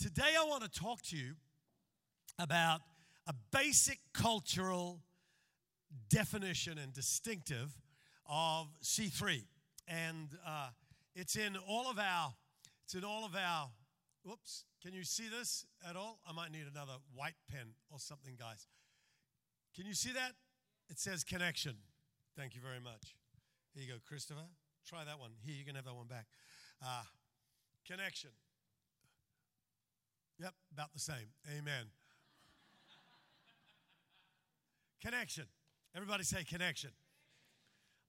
today I want to talk to you about a basic cultural definition and distinctive of C3. And uh, it's in all of our, it's in all of our, whoops, can you see this at all? I might need another white pen or something, guys. Can you see that? It says connection. Thank you very much. Here you go, Christopher. Try that one. Here, you can have that one back. Uh, connection. Yep, about the same. Amen. connection. Everybody say connection.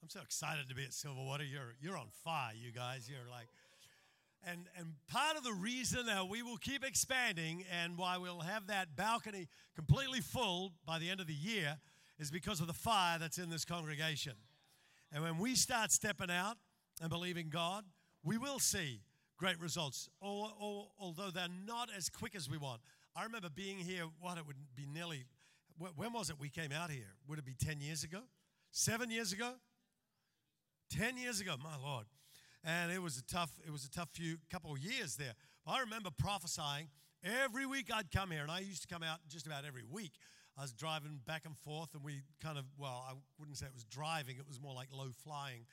I'm so excited to be at Silverwater. You're, you're on fire, you guys. You're like, and, and part of the reason that we will keep expanding and why we'll have that balcony completely full by the end of the year is because of the fire that's in this congregation. And when we start stepping out and believing God, we will see great results, or, or, although they're not as quick as we want. I remember being here, what, it would be nearly, when was it we came out here? Would it be 10 years ago? Seven years ago? 10 years ago, my Lord. And it was a tough, it was a tough few couple of years there. I remember prophesying every week I'd come here, and I used to come out just about every week. I was driving back and forth, and we kind of, well, I wouldn't say it was driving, it was more like low flying.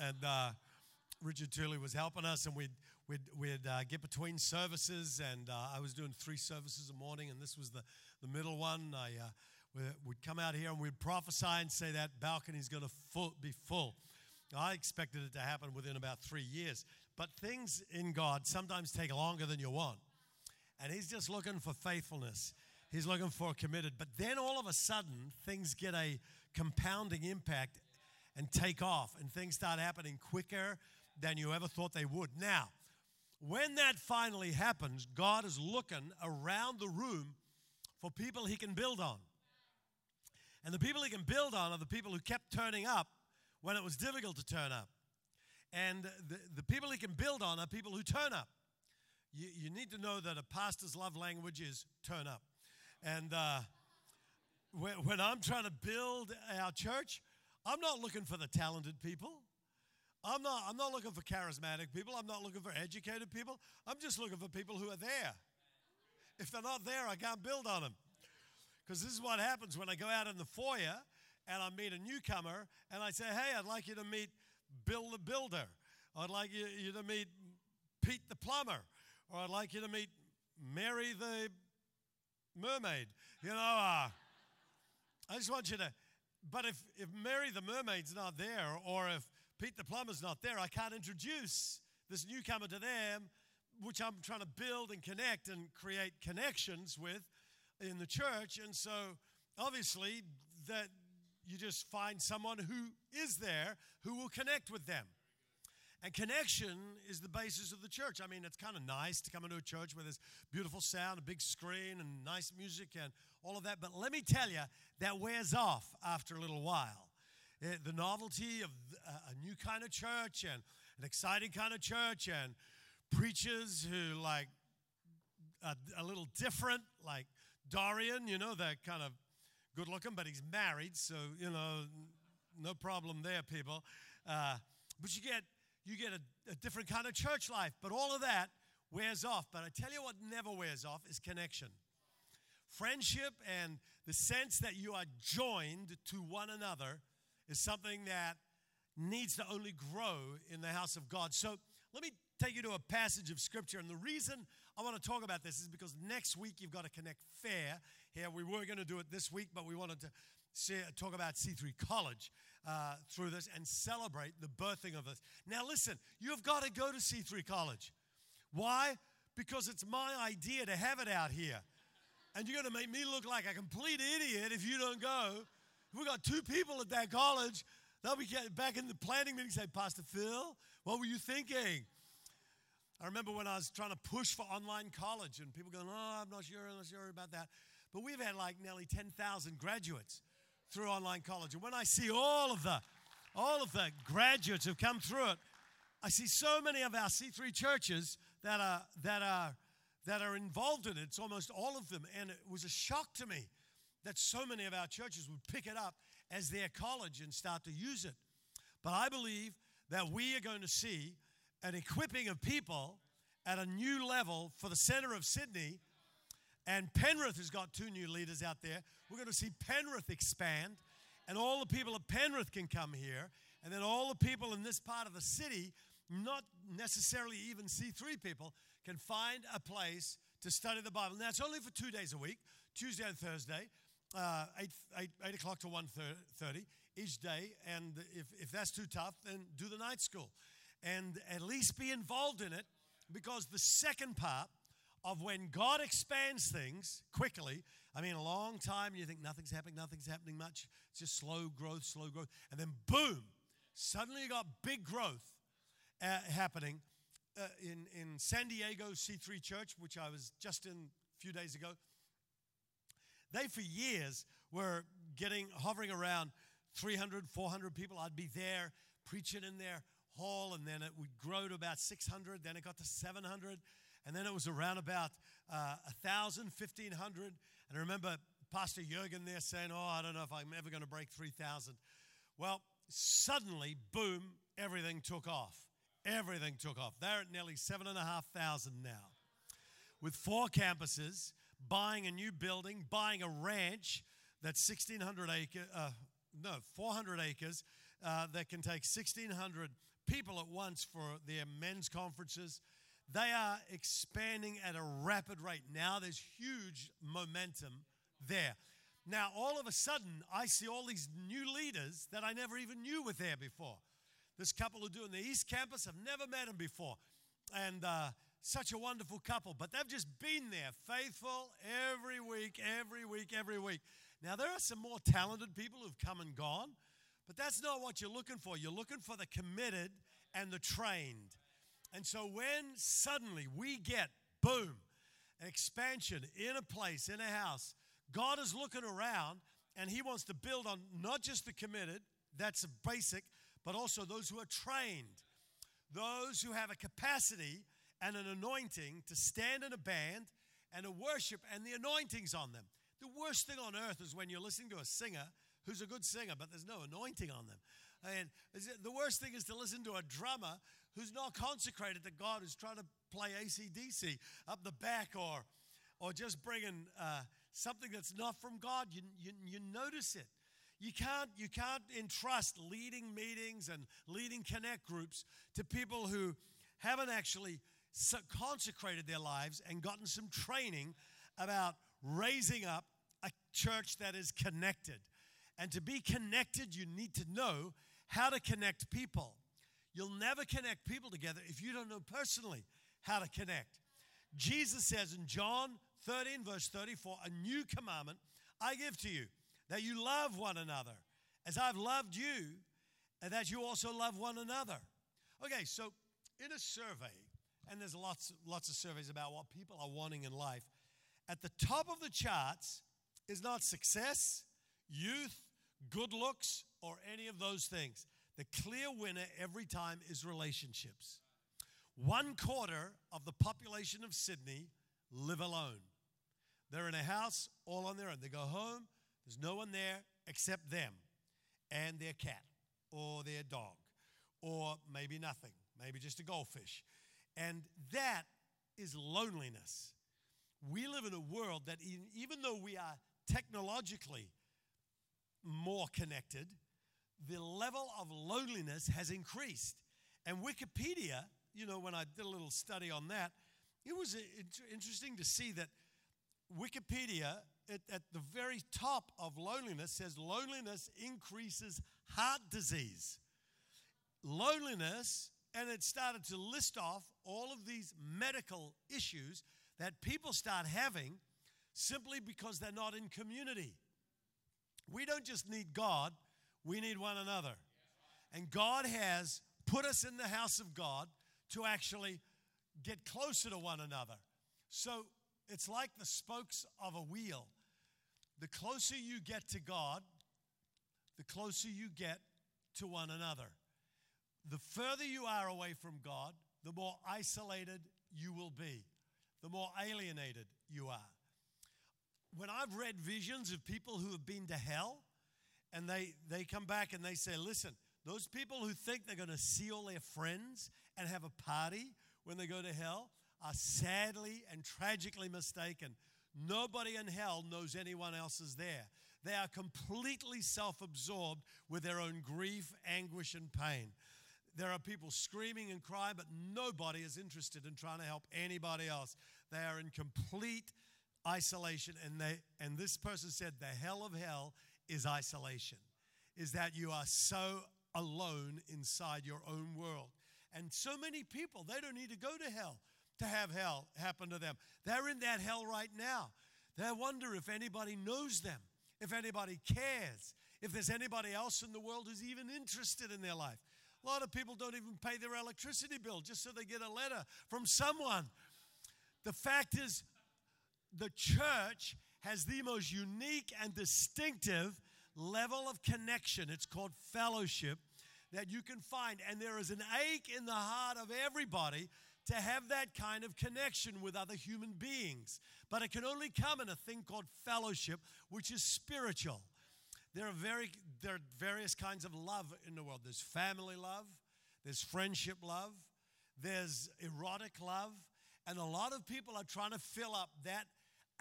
And uh, Richard Tooley was helping us, and we'd, we'd, we'd uh, get between services, and uh, I was doing three services a morning, and this was the, the middle one. I uh, would come out here and we'd prophesy and say that balcony is going to be full. I expected it to happen within about three years, but things in God sometimes take longer than you want. And He's just looking for faithfulness. He's looking for committed. But then all of a sudden, things get a compounding impact and take off, and things start happening quicker than you ever thought they would. Now, when that finally happens, God is looking around the room for people he can build on. And the people he can build on are the people who kept turning up when it was difficult to turn up. And the, the people he can build on are people who turn up. You, you need to know that a pastor's love language is turn up. And uh, when, when I'm trying to build our church, I'm not looking for the talented people. I'm not, I'm not looking for charismatic people. I'm not looking for educated people. I'm just looking for people who are there. If they're not there, I can't build on them. Because this is what happens when I go out in the foyer and I meet a newcomer and I say, hey, I'd like you to meet Bill the Builder. I'd like you, you to meet Pete the Plumber. Or I'd like you to meet Mary the Mermaid. You know, uh, I just want you to. But if, if Mary the Mermaid's not there, or if Pete the plumber's not there, I can't introduce this newcomer to them, which I'm trying to build and connect and create connections with in the church. And so, obviously, that you just find someone who is there who will connect with them. And connection is the basis of the church. I mean, it's kind of nice to come into a church where there's beautiful sound, a big screen, and nice music, and all of that. But let me tell you, that wears off after a little while. Eh, the novelty of a new kind of church and an exciting kind of church and preachers who like a, a little different, like Dorian, you know, that kind of good looking, but he's married, so you know, no problem there, people. Uh, but you get you get a, a different kind of church life. But all of that wears off. But I tell you what never wears off is connection. Friendship and the sense that you are joined to one another is something that needs to only grow in the house of God. So let me take you to a passage of scripture. And the reason I want to talk about this is because next week you've got to connect fair. Here, we were going to do it this week, but we wanted to talk about C3 College uh, through this and celebrate the birthing of this. Now, listen, you've got to go to C3 College. Why? Because it's my idea to have it out here. And you're going to make me look like a complete idiot if you don't go. We've got two people at that college. They'll be back in the planning meeting say, Pastor Phil, what were you thinking? I remember when I was trying to push for online college and people going, oh, I'm not sure, I'm not sure about that. But we've had like nearly 10,000 graduates through online college. And when I see all of the all of the graduates who've come through it, I see so many of our C3 churches that are that are that are involved in it. It's almost all of them. And it was a shock to me that so many of our churches would pick it up as their college and start to use it. But I believe that we are going to see an equipping of people at a new level for the center of Sydney. And Penrith has got two new leaders out there. We're going to see Penrith expand, and all the people of Penrith can come here. And then all the people in this part of the city, not necessarily even C3 people, can find a place to study the Bible. Now, it's only for two days a week, Tuesday and Thursday, uh, 8, 8, 8 o'clock to 1.30 each day. And if, if that's too tough, then do the night school. And at least be involved in it because the second part of when God expands things quickly, I mean, a long time, and you think nothing's happening, nothing's happening much. It's just slow growth, slow growth. And then boom, suddenly you got big growth uh, happening uh, in, in San Diego C3 Church, which I was just in a few days ago. They, for years, were getting, hovering around 300, 400 people. I'd be there preaching in their hall, and then it would grow to about 600, then it got to 700, and then it was around about uh, 1,000, 1,500. And I remember Pastor Jurgen there saying, Oh, I don't know if I'm ever going to break 3,000. Well, suddenly, boom, everything took off. Everything took off. They're at nearly 7,500 now. With four campuses, buying a new building, buying a ranch that's 1,600 acres, uh, no, 400 acres uh, that can take 1,600 people at once for their men's conferences. They are expanding at a rapid rate. Now there's huge momentum there. Now, all of a sudden, I see all these new leaders that I never even knew were there before. This couple who do in the East Campus, I've never met them before. And uh, such a wonderful couple, but they've just been there, faithful every week, every week, every week. Now, there are some more talented people who've come and gone, but that's not what you're looking for. You're looking for the committed and the trained. And so when suddenly we get, boom, expansion in a place, in a house, God is looking around and He wants to build on not just the committed, that's basic, but also those who are trained, those who have a capacity and an anointing to stand in a band and to worship, and the anointing's on them. The worst thing on earth is when you're listening to a singer who's a good singer, but there's no anointing on them. And the worst thing is to listen to a drummer who's not consecrated to God, who's trying to play ACDC up the back or, or just bringing uh, something that's not from God. You, you, you notice it. You can't, you can't entrust leading meetings and leading connect groups to people who haven't actually consecrated their lives and gotten some training about raising up a church that is connected. And to be connected, you need to know how to connect people. You'll never connect people together if you don't know personally how to connect. Jesus says in John 13, verse 34, a new commandment I give to you, that you love one another as I've loved you, and that you also love one another. Okay, so in a survey, and there's lots, lots of surveys about what people are wanting in life, at the top of the charts is not success, youth, good looks, or any of those things. The clear winner every time is relationships. One quarter of the population of Sydney live alone. They're in a house all on their own. They go home, there's no one there except them and their cat or their dog or maybe nothing, maybe just a goldfish. And that is loneliness. We live in a world that, even though we are technologically more connected, the level of loneliness has increased. And Wikipedia, you know, when I did a little study on that, it was uh, interesting to see that Wikipedia, at, at the very top of loneliness, says loneliness increases heart disease. Loneliness, and it started to list off all of these medical issues that people start having simply because they're not in community. We don't just need God, we need one another. And God has put us in the house of God to actually get closer to one another. So it's like the spokes of a wheel. The closer you get to God, the closer you get to one another. The further you are away from God, the more isolated you will be, the more alienated you are. When I've read visions of people who have been to hell, and they, they come back and they say, listen, those people who think they're going to see all their friends and have a party when they go to hell, are sadly and tragically mistaken. Nobody in hell knows anyone else is there. They are completely self absorbed with their own grief, anguish, and pain. There are people screaming and crying, but nobody is interested in trying to help anybody else. They are in complete isolation. And, they, and this person said, The hell of hell is isolation, is that you are so alone inside your own world. And so many people, they don't need to go to hell to have hell happen to them. They're in that hell right now. They wonder if anybody knows them, if anybody cares, if there's anybody else in the world who's even interested in their life. A lot of people don't even pay their electricity bill just so they get a letter from someone. The fact is, the church has the most unique and distinctive level of connection. It's called fellowship that you can find. And there is an ache in the heart of everybody to have that kind of connection with other human beings. But it can only come in a thing called fellowship, which is spiritual. There are, very, there are various kinds of love in the world there's family love, there's friendship love, there's erotic love, and a lot of people are trying to fill up that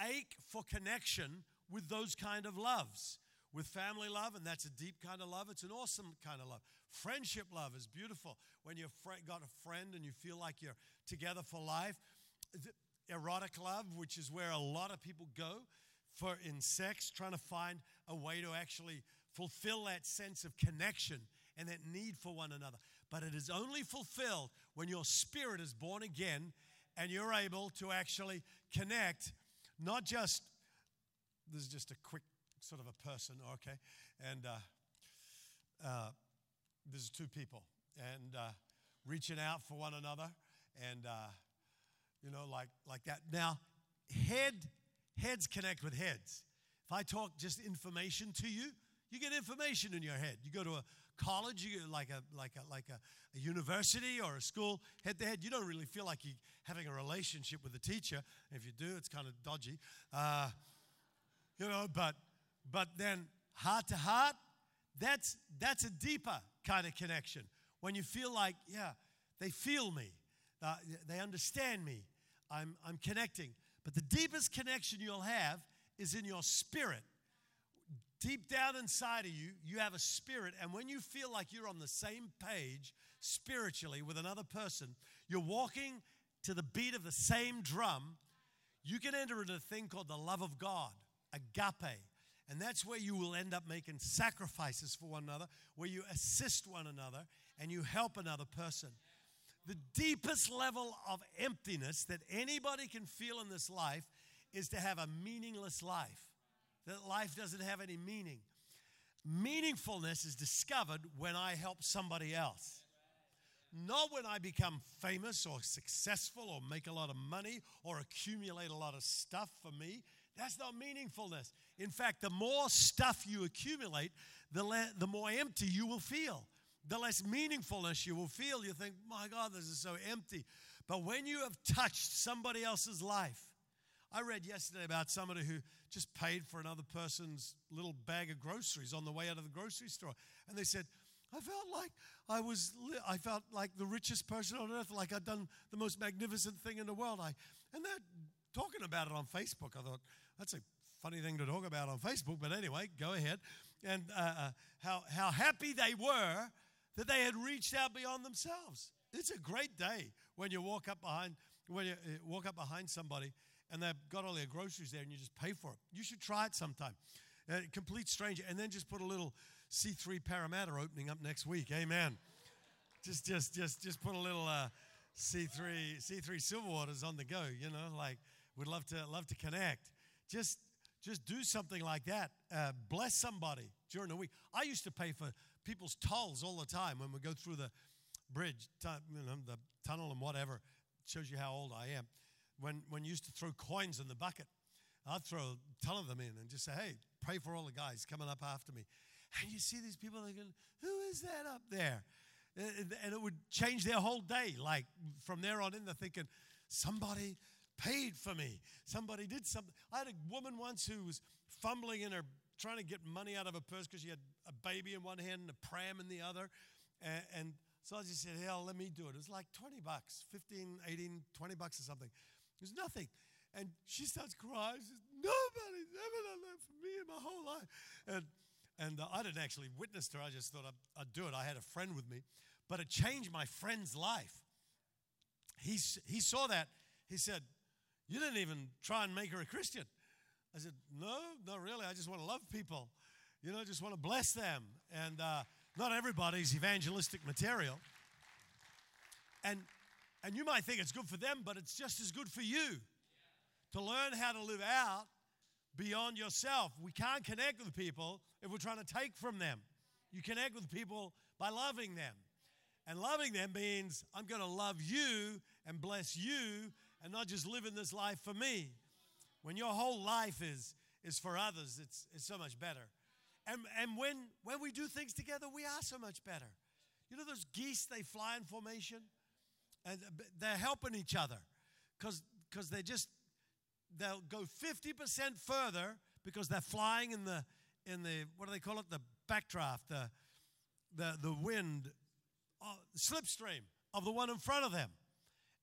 ache for connection with those kind of loves. With family love, and that's a deep kind of love. It's an awesome kind of love. Friendship love is beautiful. When you've got a friend and you feel like you're together for life. Erotic love, which is where a lot of people go for in sex, trying to find a way to actually fulfill that sense of connection and that need for one another. But it is only fulfilled when your spirit is born again and you're able to actually connect, not just, this is just a quick sort of a person, okay? And uh, uh, there's two people, and uh, reaching out for one another, and uh, you know, like like that. Now, head heads connect with heads. If I talk just information to you, you get information in your head. You go to a college, you like a like a like a, a university or a school, head to head. You don't really feel like you're having a relationship with the teacher. If you do, it's kind of dodgy. Uh, you know, but but then heart to heart, that's that's a deeper kind of connection. When you feel like, yeah, they feel me, uh, they understand me, I'm I'm connecting. But the deepest connection you'll have is in your spirit. Deep down inside of you, you have a spirit, and when you feel like you're on the same page spiritually with another person, you're walking to the beat of the same drum, you can enter into a thing called the love of God, agape. And that's where you will end up making sacrifices for one another, where you assist one another and you help another person. The deepest level of emptiness that anybody can feel in this life is to have a meaningless life, that life doesn't have any meaning. Meaningfulness is discovered when I help somebody else. Not when I become famous or successful or make a lot of money or accumulate a lot of stuff for me. That's not meaningfulness. In fact, the more stuff you accumulate, the, le- the more empty you will feel. The less meaningfulness you will feel. You think, my God, this is so empty. But when you have touched somebody else's life, I read yesterday about somebody who just paid for another person's little bag of groceries on the way out of the grocery store. And they said, I felt like I was, I felt like the richest person on earth, like I'd done the most magnificent thing in the world. I, and they're talking about it on Facebook. I thought, that's a funny thing to talk about on Facebook, but anyway, go ahead. And uh, uh, how, how happy they were that they had reached out beyond themselves. It's a great day when you walk up behind when you uh, walk up behind somebody and they've got all their groceries there and you just pay for it. You should try it sometime. A complete stranger, and then just put a little C3 Parramatta opening up next week. Amen. just, just, just, just put a little uh, C3 C3 Silverwaters on the go. You know, like we'd love to love to connect. Just just do something like that. Uh, bless somebody during the week. I used to pay for people's tolls all the time when we go through the bridge, you know, the tunnel and whatever. It shows you how old I am. When when you used to throw coins in the bucket, I'd throw a ton of them in and just say, "Hey, pray for all the guys coming up after me." And you see these people thinking, "Who is that up there?" And it would change their whole day. Like from there on in, they're thinking, "Somebody." paid for me. Somebody did something. I had a woman once who was fumbling in her, trying to get money out of her purse because she had a baby in one hand and a pram in the other. And, and So I just said, hell, let me do it. It was like 20 bucks, 15, 18, 20 bucks or something. It was nothing. And she starts crying. She says, nobody's ever done that for me in my whole life. And, and uh, I didn't actually witness her. I just thought I'd, I'd do it. I had a friend with me. But it changed my friend's life. He, he saw that. He said, you didn't even try and make her a Christian. I said, No, not really. I just want to love people. You know, just want to bless them. And uh, not everybody's evangelistic material. And, and you might think it's good for them, but it's just as good for you to learn how to live out beyond yourself. We can't connect with people if we're trying to take from them. You connect with people by loving them. And loving them means I'm going to love you and bless you and not just living this life for me. When your whole life is, is for others, it's, it's so much better. And, and when, when we do things together, we are so much better. You know those geese, they fly in formation? And they're helping each other because they just, they'll go 50% further because they're flying in the, in the what do they call it? The backdraft, the, the, the wind, uh, slipstream of the one in front of them.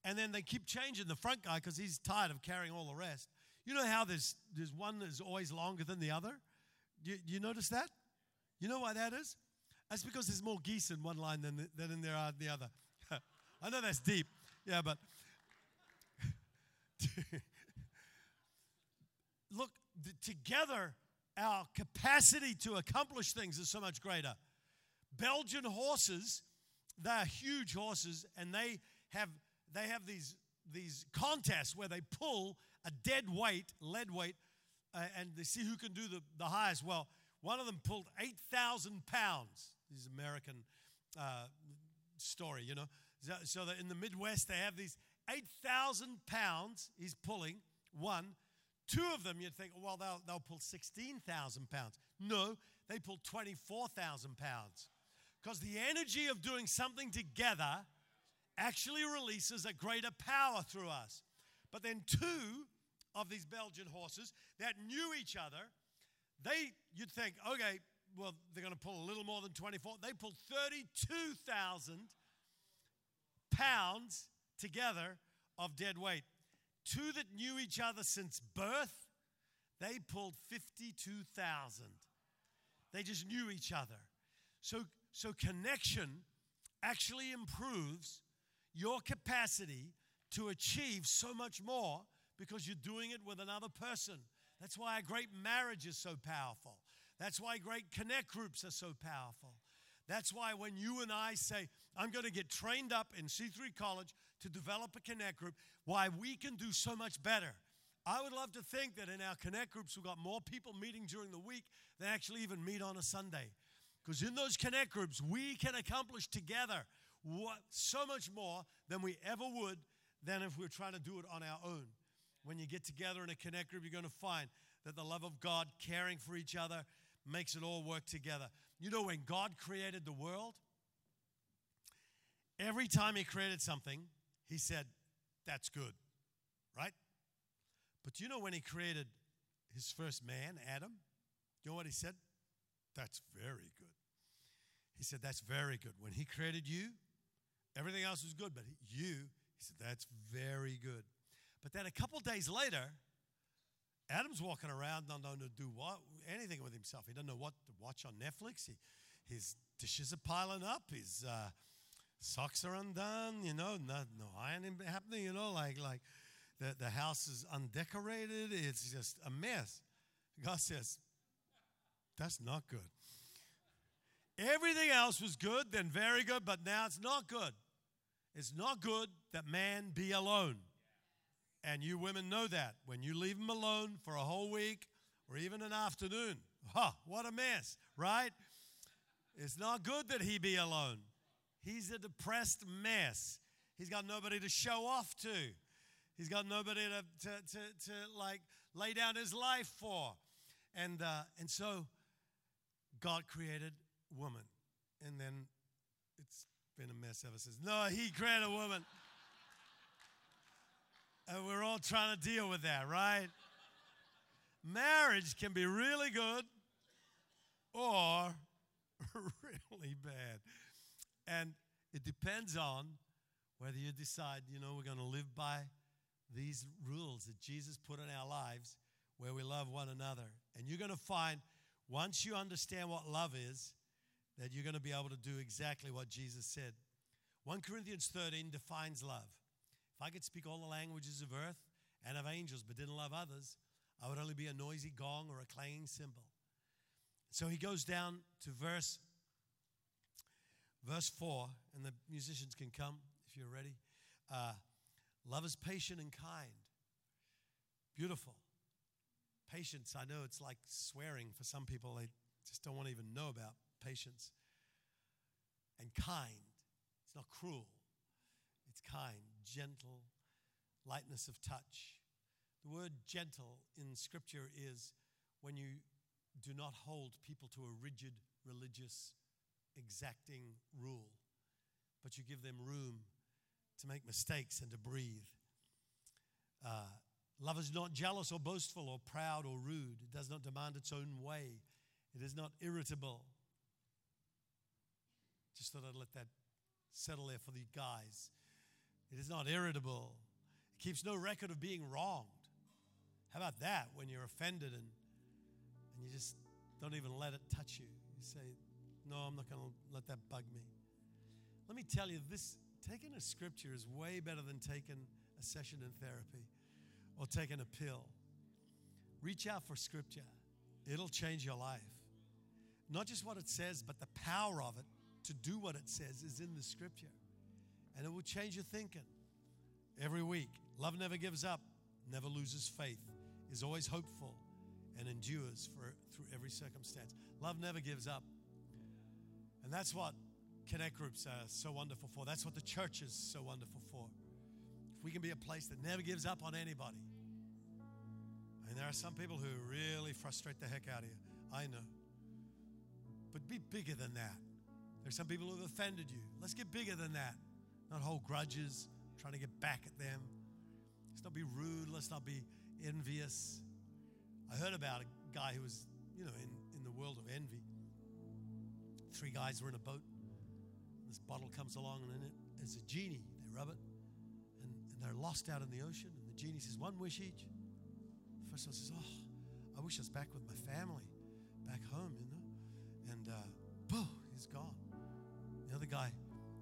And then they keep changing the front guy because he's tired of carrying all the rest. You know how there's, there's one that's always longer than the other? You, you notice that? You know why that is? That's because there's more geese in one line than, than in there are in the other. I know that's deep. Yeah, but look, together, our capacity to accomplish things is so much greater. Belgian horses, they're huge horses, and they have they have these these contests where they pull a dead weight, lead weight, uh, and they see who can do the, the highest. Well, one of them pulled 8,000 pounds. This is American uh, story, you know. So, so that in the Midwest, they have these 8,000 pounds he's pulling, one. Two of them, you'd think, well, they'll, they'll pull 16,000 pounds. No, they pull 24,000 pounds. Because the energy of doing something together actually releases a greater power through us. But then two of these Belgian horses that knew each other, they you'd think, okay, well, they're going to pull a little more than 24. They pulled 32,000 pounds together of dead weight. Two that knew each other since birth, they pulled 52,000. They just knew each other. So, so connection actually improves your capacity to achieve so much more because you're doing it with another person. That's why a great marriage is so powerful. That's why great connect groups are so powerful. That's why when you and I say, I'm going to get trained up in C3 College to develop a connect group, why we can do so much better. I would love to think that in our connect groups, we've got more people meeting during the week than actually even meet on a Sunday. Because in those connect groups, we can accomplish together what, so much more than we ever would than if we we're trying to do it on our own. When you get together in a connect group, you're going to find that the love of God, caring for each other, makes it all work together. You know, when God created the world, every time He created something, He said, That's good, right? But do you know, when He created His first man, Adam, you know what He said? That's very good. He said, That's very good. When He created you, everything else was good, but you, He said, That's very good. But then a couple days later, Adam's walking around, not knowing to do what, anything with himself. He doesn't know what to watch on Netflix. He, his dishes are piling up. His uh, socks are undone. You know, no, no ironing happening. You know, like like the, the house is undecorated. It's just a mess. God says, that's not good. Everything else was good, then very good, but now it's not good. It's not good that man be alone. And you women know that. When you leave him alone for a whole week or even an afternoon, huh, what a mess, right? It's not good that he be alone. He's a depressed mess. He's got nobody to show off to. He's got nobody to, to, to, to like lay down his life for. And, uh, and so God created woman. And then it's been a mess ever since. No, he created a woman. And we're all trying to deal with that, right? Marriage can be really good or really bad. And It depends on whether you decide, you know, we're going to live by these rules that Jesus put in our lives where we love one another. And you're going to find once you understand what love is, that you're going to be able to do exactly what Jesus said. 1 Corinthians 13 defines love. If I could speak all the languages of earth and of angels but didn't love others, I would only be a noisy gong or a clanging cymbal. So he goes down to verse verse 4, and the musicians can come if you're ready. Uh, love is patient and kind. Beautiful. Patience, I know it's like swearing for some people. They just don't want to even know about patience. And kind. It's not cruel, it's kind, gentle, lightness of touch. The word gentle in Scripture is when you do not hold people to a rigid religious exacting rule, but you give them room to make mistakes and to breathe. Uh, love is not jealous or boastful or proud or rude. It does not demand its own way. It is not irritable. Just thought I'd let that settle there for the guys. It is not irritable. It keeps no record of being wronged. How about that when you're offended and, and you just don't even let it touch you? You say, no, I'm not going to let that bug me. Let me tell you this taking a scripture is way better than taking a session in therapy or taking a pill. Reach out for scripture, it'll change your life. Not just what it says, but the power of it to do what it says is in the scripture. And it will change your thinking every week. Love never gives up, never loses faith, is always hopeful, and endures for, through every circumstance. Love never gives up. And that's what Connect groups are so wonderful for. That's what the church is so wonderful for. If we can be a place that never gives up on anybody. And there are some people who really frustrate the heck out of you. I know. But be bigger than that. There's some people who have offended you. Let's get bigger than that. Not hold grudges, trying to get back at them. Let's not be rude. Let's not be envious. I heard about a guy who was, you know, in, in the world of envy. Three guys were in a boat. This bottle comes along, and in it is a genie. They rub it, and, and they're lost out in the ocean. And the genie says, One wish each. The first one says, Oh, I wish I was back with my family, back home, you know. And uh, boom, he's gone. The other guy,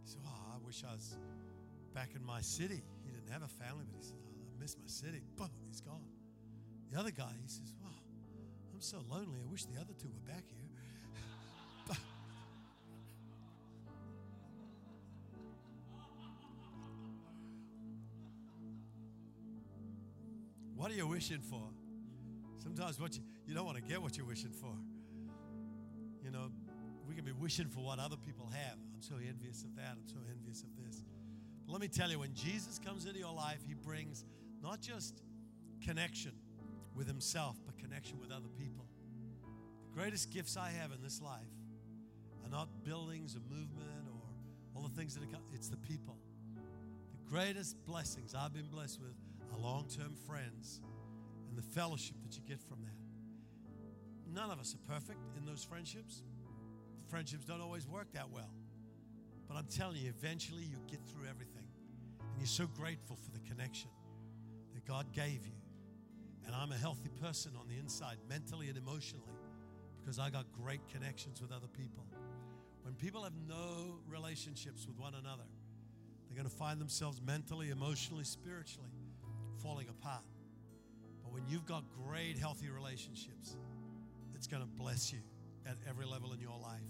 said, Oh, I wish I was back in my city. He didn't have a family, but he says, oh, I miss my city. Boom, he's gone. The other guy, he says, Wow, I'm so lonely. I wish the other two were back here. What are you wishing for? Sometimes what you, you don't want to get what you're wishing for. You know, we can be wishing for what other people have. I'm so envious of that. I'm so envious of this. But let me tell you, when Jesus comes into your life, he brings not just connection with himself, but connection with other people. The greatest gifts I have in this life are not buildings or movement or all the things that are, it's the people. The greatest blessings I've been blessed with are long term friends and the fellowship that you get from that. None of us are perfect in those friendships. Friendships don't always work that well. But I'm telling you, eventually you get through everything. And you're so grateful for the connection that God gave you. And I'm a healthy person on the inside, mentally and emotionally, because I got great connections with other people. When people have no relationships with one another, they're going to find themselves mentally, emotionally, spiritually falling apart. But when you've got great, healthy relationships, it's going to bless you at every level in your life.